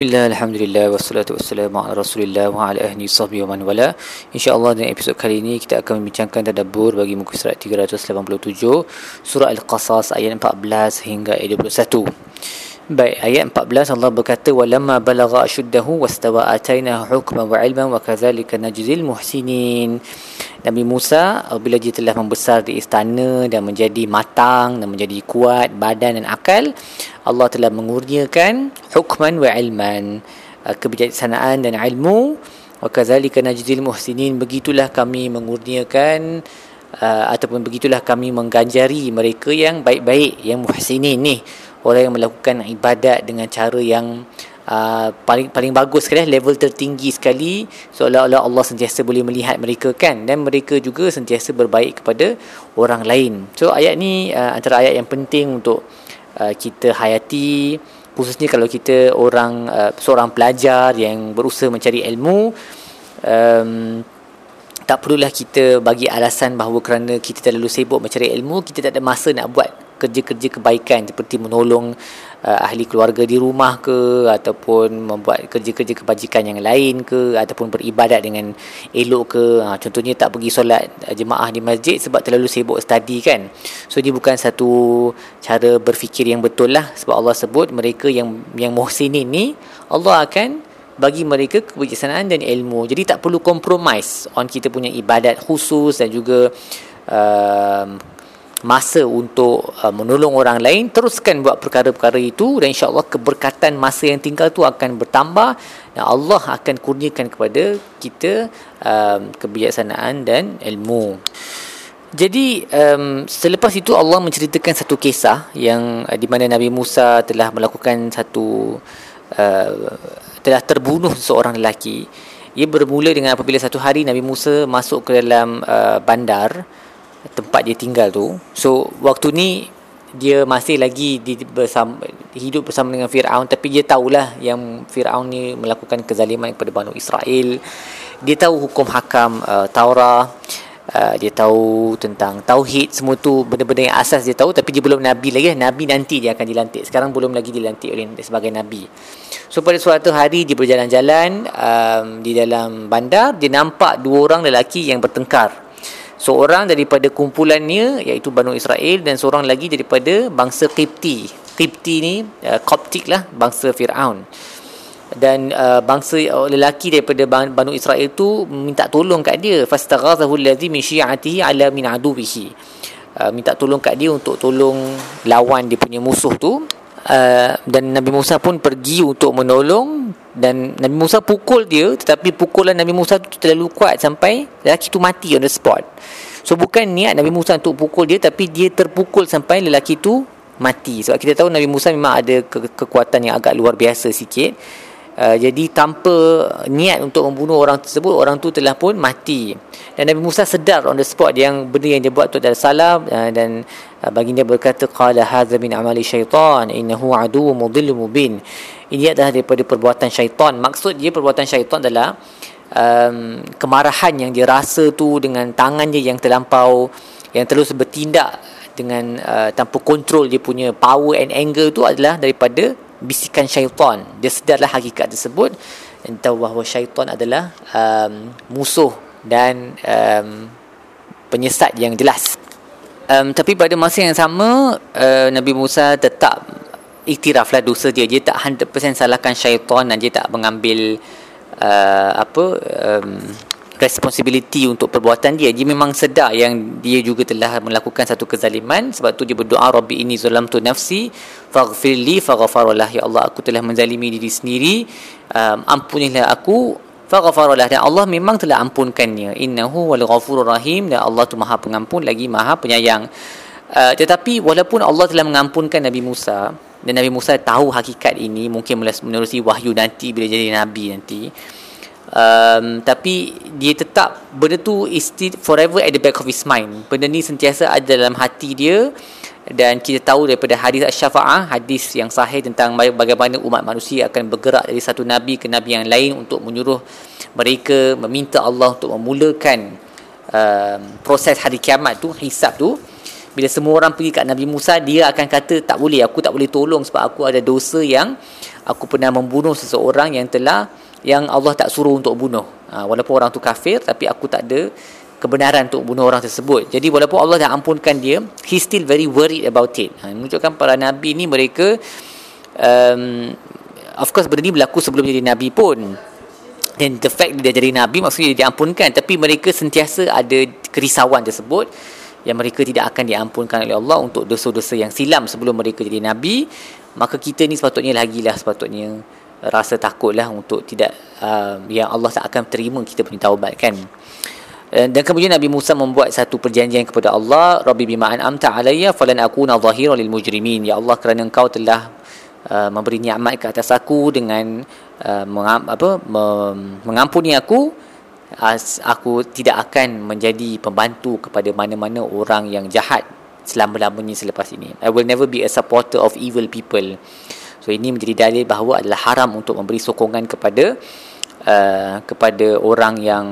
Bismillah, Alhamdulillah, wassalatu wassalamu ala rasulillah wa ala ahli sahbihi wa man wala. InsyaAllah dalam episod kali ini kita akan membincangkan tadabur bagi muka surat 387 Surah Al-Qasas ayat 14 hingga ayat 21 Baik, ayat 14 Allah berkata Walamma balagha asyuddahu wastawa atayna hukma wa ilman wa kazalika najzil muhsinin. Nabi Musa apabila dia telah membesar di istana dan menjadi matang dan menjadi kuat badan dan akal Allah telah mengurniakan hukman wa ilman uh, kebijaksanaan dan ilmu. Wa kadzalika najzil muhsinin begitulah kami mengurniakan uh, ataupun begitulah kami mengganjari mereka yang baik-baik yang muhsinin ni orang yang melakukan ibadat dengan cara yang Uh, paling paling bagus sekali level tertinggi sekali. Seolah-olah Allah sentiasa boleh melihat mereka kan? Dan mereka juga sentiasa berbaik kepada orang lain. So ayat ni uh, antara ayat yang penting untuk Uh, kita hayati. Khususnya kalau kita orang uh, seorang pelajar yang berusaha mencari ilmu um, tak perlulah kita bagi alasan bahawa kerana kita terlalu sibuk mencari ilmu kita tak ada masa nak buat kerja-kerja kebaikan seperti menolong uh, ahli keluarga di rumah ke ataupun membuat kerja-kerja kebajikan yang lain ke ataupun beribadat dengan elok ke. Uh, contohnya tak pergi solat uh, jemaah di masjid sebab terlalu sibuk study kan? So dia bukan satu cara berfikir yang betul lah. Sebab Allah sebut mereka yang yang muhsinin ni Allah akan bagi mereka kebijaksanaan dan ilmu. Jadi tak perlu compromise on kita punya ibadat khusus dan juga uh, masa untuk uh, menolong orang lain teruskan buat perkara-perkara itu dan insya-Allah keberkatan masa yang tinggal tu akan bertambah dan Allah akan kurniakan kepada kita um, kebijaksanaan dan ilmu. Jadi um, selepas itu Allah menceritakan satu kisah yang uh, di mana Nabi Musa telah melakukan satu uh, telah terbunuh seorang lelaki. Ia bermula dengan apabila satu hari Nabi Musa masuk ke dalam uh, bandar tempat dia tinggal tu. So waktu ni dia masih lagi di bersama, hidup bersama dengan Fir'aun tapi dia tahulah yang Fir'aun ni melakukan kezaliman kepada Banu Israel. Dia tahu hukum hakam uh, Taurah uh, dia tahu tentang Tauhid semua tu benda-benda yang asas dia tahu tapi dia belum Nabi lagi. Nabi nanti dia akan dilantik. Sekarang belum lagi dilantik oleh sebagai Nabi. So pada suatu hari dia berjalan-jalan um, di dalam bandar dia nampak dua orang lelaki yang bertengkar seorang daripada kumpulannya iaitu Banu Israel dan seorang lagi daripada bangsa Qibti. Qibti ni uh, Koptik lah bangsa Firaun. Dan uh, bangsa uh, lelaki daripada Banu Israel tu minta tolong kat dia fastaghathahu allazi min syi'atihi ala min aduwihi. Uh, minta tolong kat dia untuk tolong lawan dia punya musuh tu uh, dan Nabi Musa pun pergi untuk menolong dan Nabi Musa pukul dia tetapi pukulan Nabi Musa tu terlalu kuat sampai lelaki tu mati on the spot. So bukan niat Nabi Musa untuk pukul dia tapi dia terpukul sampai lelaki tu mati. Sebab kita tahu Nabi Musa memang ada ke- kekuatan yang agak luar biasa sikit Uh, jadi tanpa niat untuk membunuh orang tersebut orang tu telah pun mati. Dan Nabi Musa sedar on the spot yang benda yang dia buat tu adalah salah uh, dan uh, baginda berkata qala hadza min amali syaitan innahu adu mudhill mubin. Ini adalah daripada perbuatan syaitan. Maksud dia perbuatan syaitan adalah um, kemarahan yang dia rasa tu dengan tangannya yang terlampau yang terus bertindak dengan uh, tanpa kontrol dia punya power and anger tu adalah daripada bisikan syaitan. Dia sedarlah hakikat tersebut. Dan tahu bahawa syaitan adalah um, musuh dan um, penyesat yang jelas. Um, tapi pada masa yang sama uh, Nabi Musa tetap iktiraflah dosa dia. Dia tak 100% salahkan syaitan dan dia tak mengambil uh, apa um, responsibility untuk perbuatan dia. Dia memang sedar yang dia juga telah melakukan satu kezaliman. Sebab tu dia berdoa rabbi ini zalamtu nafsi faghfirli faghfarallah ya Allah aku telah menzalimi diri sendiri. Um, ampunilah aku faghfarallah dan Allah memang telah ampunkannya. Innahu wal ghafurur rahim. Dan Allah tu maha pengampun lagi maha penyayang. Uh, tetapi walaupun Allah telah mengampunkan Nabi Musa dan Nabi Musa tahu hakikat ini mungkin menerusi wahyu nanti bila jadi nabi nanti um, tapi dia tetap benda tu is still forever at the back of his mind. Benda ni sentiasa ada dalam hati dia dan kita tahu daripada hadis syafaah hadis yang sahih tentang bagaimana umat manusia akan bergerak dari satu nabi ke nabi yang lain untuk menyuruh mereka meminta Allah untuk memulakan um, proses hari kiamat tu hisab tu. Bila semua orang pergi kat Nabi Musa dia akan kata tak boleh aku tak boleh tolong sebab aku ada dosa yang aku pernah membunuh seseorang yang telah yang Allah tak suruh untuk bunuh. Ha, walaupun orang tu kafir tapi aku tak ada kebenaran untuk bunuh orang tersebut. Jadi walaupun Allah dah ampunkan dia he still very worried about it. Ha, menunjukkan para nabi ni mereka um, of course benda ni berlaku sebelum jadi nabi pun. Dan the fact dia jadi nabi maksudnya dia diampunkan tapi mereka sentiasa ada kerisauan tersebut yang mereka tidak akan diampunkan oleh Allah untuk dosa-dosa yang silam sebelum mereka jadi nabi. Maka kita ni sepatutnya lagi lah sepatutnya rasa takutlah untuk tidak uh, yang Allah tak akan terima kita punya taubat kan? Dan kemudian Nabi Musa membuat satu perjanjian kepada Allah Rabbi bima an'amta alayya falan akuna zahiran lil mujrimin. Ya Allah kerana engkau telah uh, memberi nikmat ke atas aku dengan Uh, mengam, apa mengampuni aku as, aku tidak akan menjadi pembantu kepada mana-mana orang yang jahat selama-lamanya selepas ini. I will never be a supporter of evil people so ini menjadi dalil bahawa adalah haram untuk memberi sokongan kepada uh, kepada orang yang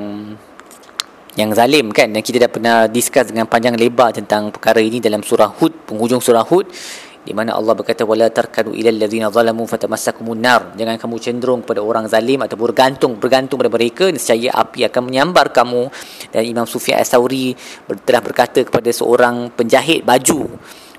yang zalim kan? Dan kita dah pernah discuss dengan panjang lebar tentang perkara ini dalam surah Hud penghujung surah Hud di mana Allah berkata wala tarkanu ila allazina zalamu fatamassakumun nar. Jangan kamu cenderung kepada orang zalim atau bergantung bergantung pada mereka nescaya api akan menyambar kamu. Dan Imam Sufyan As-Sauri telah berkata kepada seorang penjahit baju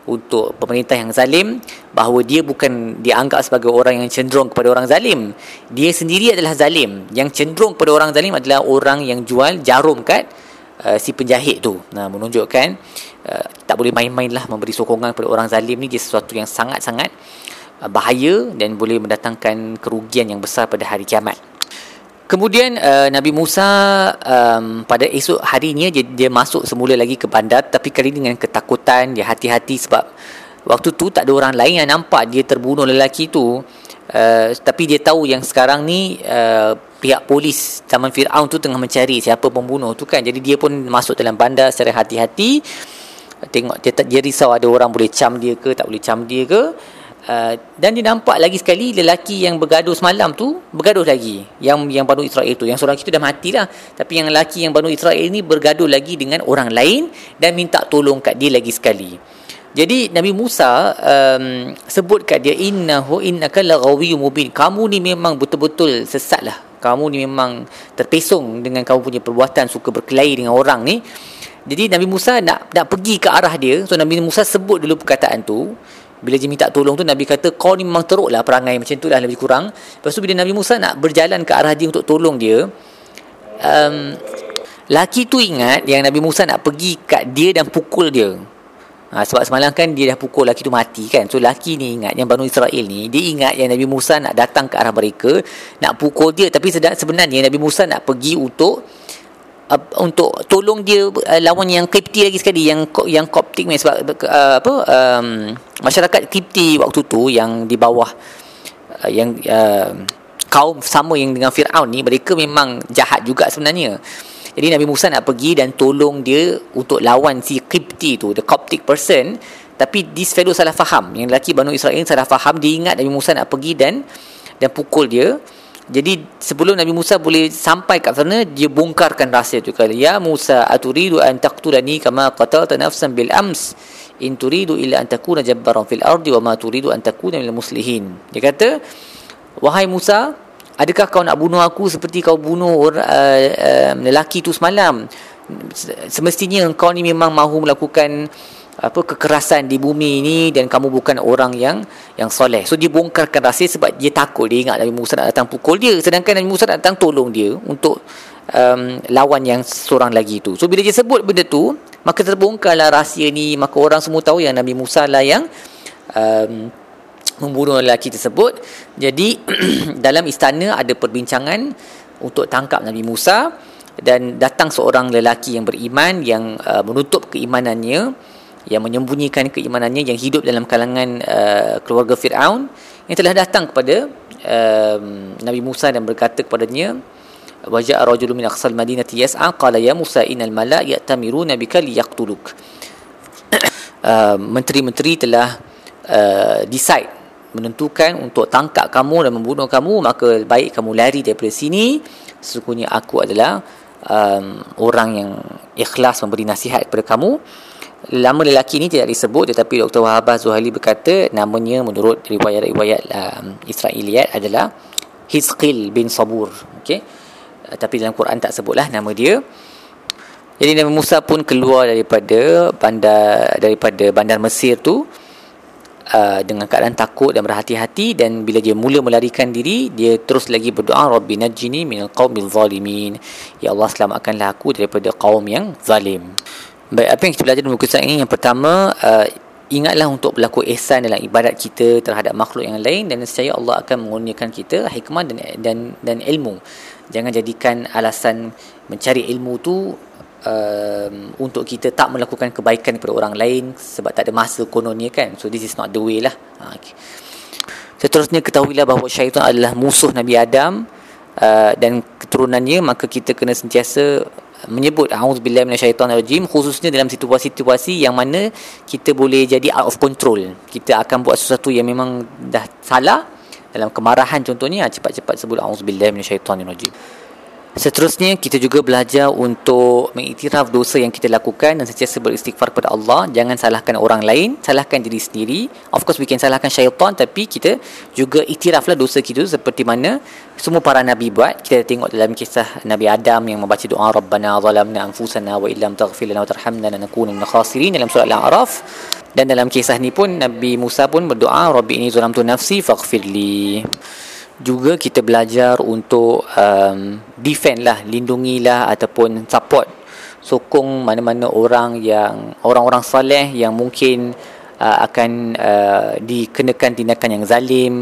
untuk pemerintah yang zalim bahawa dia bukan dianggap sebagai orang yang cenderung kepada orang zalim. Dia sendiri adalah zalim. Yang cenderung kepada orang zalim adalah orang yang jual jarum kat uh, si penjahit tu. Nah menunjukkan uh, tak boleh main-main lah memberi sokongan kepada orang zalim ni. Dia sesuatu yang sangat-sangat uh, bahaya dan boleh mendatangkan kerugian yang besar pada hari kiamat Kemudian uh, Nabi Musa um, pada esok harinya dia, dia masuk semula lagi ke bandar tapi kali dengan ketakutan dia hati-hati sebab waktu tu tak ada orang lain yang nampak dia terbunuh lelaki tu uh, tapi dia tahu yang sekarang ni uh, pihak polis Taman Fir'aun tu tengah mencari siapa pembunuh tu kan. Jadi dia pun masuk dalam bandar secara hati-hati. Tengok dia, dia risau ada orang boleh cam dia ke tak boleh cam dia ke. Uh, dan dia nampak lagi sekali lelaki yang bergaduh semalam tu bergaduh lagi. Yang yang Banu Israel tu. Yang seorang kita dah mati lah. Tapi yang lelaki yang Banu Israel ni bergaduh lagi dengan orang lain dan minta tolong kat dia lagi sekali. Jadi Nabi Musa um, sebut kat dia innahu innaka laghawiyyun mubin. Kamu ni memang betul-betul sesat lah. Kamu ni memang terpesong dengan kamu punya perbuatan suka berkelahi dengan orang ni. Jadi Nabi Musa nak nak pergi ke arah dia. So Nabi Musa sebut dulu perkataan tu bila dia minta tolong tu Nabi kata kau ni memang teruk lah perangai macam tu lah lebih kurang. Lepas tu bila Nabi Musa nak berjalan ke arah dia untuk tolong dia um, laki tu ingat yang Nabi Musa nak pergi kat dia dan pukul dia. Ha, sebab semalam kan dia dah pukul laki tu mati kan. So laki ni ingat yang Banu Israel ni, dia ingat yang Nabi Musa nak datang ke arah mereka, nak pukul dia. Tapi sebenarnya Nabi Musa nak pergi untuk uh, untuk tolong dia uh, lawan yang Kipti lagi sekali yang yang Koptik ni sebab uh, apa um, masyarakat Kipti waktu tu yang di bawah uh, yang uh, kaum sama yang dengan Firaun ni mereka memang jahat juga sebenarnya. Jadi Nabi Musa nak pergi dan tolong dia untuk lawan si Qibti tu, the Coptic person. Tapi this fellow salah faham. Yang lelaki Banu Israel salah faham. Dia ingat Nabi Musa nak pergi dan dan pukul dia. Jadi sebelum Nabi Musa boleh sampai kat sana, dia bongkarkan rahsia tu. Kata, ya Musa aturidu an taqtulani kama qatalta nafsan bil ams. In turidu illa an takuna jabbaran fil ardi wa ma turidu an takuna minal muslihin. Dia kata, wahai Musa, adakah kau nak bunuh aku seperti kau bunuh uh, uh, lelaki tu semalam semestinya kau ni memang mahu melakukan apa kekerasan di bumi ini dan kamu bukan orang yang yang soleh. So dia bongkarkan rahsia sebab dia takut dia ingat Nabi Musa nak datang pukul dia sedangkan Nabi Musa nak datang tolong dia untuk um, lawan yang seorang lagi tu. So bila dia sebut benda tu maka terbongkarlah rahsia ni maka orang semua tahu yang Nabi Musa lah yang um, membunuh lelaki tersebut. Jadi dalam istana ada perbincangan untuk tangkap Nabi Musa dan datang seorang lelaki yang beriman yang uh, menutup keimanannya yang menyembunyikan keimanannya yang hidup dalam kalangan uh, keluarga Firaun yang telah datang kepada uh, Nabi Musa dan berkata kepadanya wajah rajulun min aqsal madinati yas'a qala ya Musa innal mala' ya'tamiruna bika liyaqtuluk. Uh, menteri-menteri telah uh, decide menentukan untuk tangkap kamu dan membunuh kamu maka baik kamu lari daripada sini. Sesungguhnya aku adalah um, orang yang ikhlas memberi nasihat kepada kamu Lama lelaki ini tidak disebut tetapi Dr. Wahabah Zuhali berkata namanya menurut riwayat-riwayat um, Israeliat adalah Hizqil bin Sabur. Okey. Uh, tapi dalam Quran tak sebutlah nama dia. Jadi Nabi Musa pun keluar daripada bandar daripada bandar Mesir tu uh, dengan keadaan takut dan berhati-hati dan bila dia mula melarikan diri dia terus lagi berdoa Rabbi najini minal qaumil zalimin. Ya Allah selamatkanlah aku daripada kaum yang zalim. Baik, apa yang kita belajar dalam buku ini? Yang pertama, uh, ingatlah untuk berlaku ihsan dalam ibadat kita terhadap makhluk yang lain dan nescaya Allah akan mengurniakan kita hikmah dan dan dan ilmu. Jangan jadikan alasan mencari ilmu tu um, untuk kita tak melakukan kebaikan kepada orang lain sebab tak ada masa kononnya kan. So this is not the way lah. Ha, okay. Seterusnya ketahuilah bahawa syaitan adalah musuh Nabi Adam uh, dan keturunannya maka kita kena sentiasa menyebut auzubillahi minasyaitonirrajim khususnya dalam situasi-situasi yang mana kita boleh jadi out of control. Kita akan buat sesuatu yang memang dah salah dalam kemarahan contohnya cepat-cepat sebut auzubillahi minasyaitonirrajim. Seterusnya kita juga belajar untuk mengiktiraf dosa yang kita lakukan dan sentiasa beristighfar kepada Allah. Jangan salahkan orang lain, salahkan diri sendiri. Of course we can salahkan syaitan tapi kita juga iktiraflah dosa kita seperti mana semua para nabi buat. Kita tengok dalam kisah Nabi Adam yang membaca doa Rabbana zalamna anfusana wa illam taghfir lana wa tarhamna lanakunanna khasirin dalam surah Al-A'raf. Dan dalam kisah ni pun Nabi Musa pun berdoa Rabbi ini zalamtu nafsi faghfirli juga kita belajar untuk um, defend lah, lindungilah ataupun support sokong mana-mana orang yang orang-orang saleh yang mungkin uh, akan uh, dikenakan tindakan yang zalim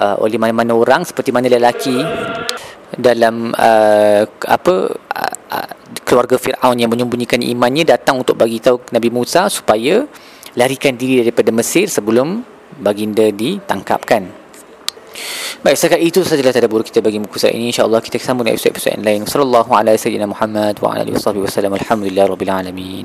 uh, oleh mana-mana orang seperti mana lelaki dalam uh, apa uh, uh, keluarga Firaun yang menyembunyikan imannya datang untuk bagi tahu Nabi Musa supaya larikan diri daripada Mesir sebelum baginda ditangkapkan. Baik, setakat itu sahaja tadabbur kita bagi muka surat ini. InsyaAllah kita sambung dengan episod-episod lain. Sallallahu alaihi wasallam Muhammad wa ala alihi wasallam. Alhamdulillah rabbil alamin.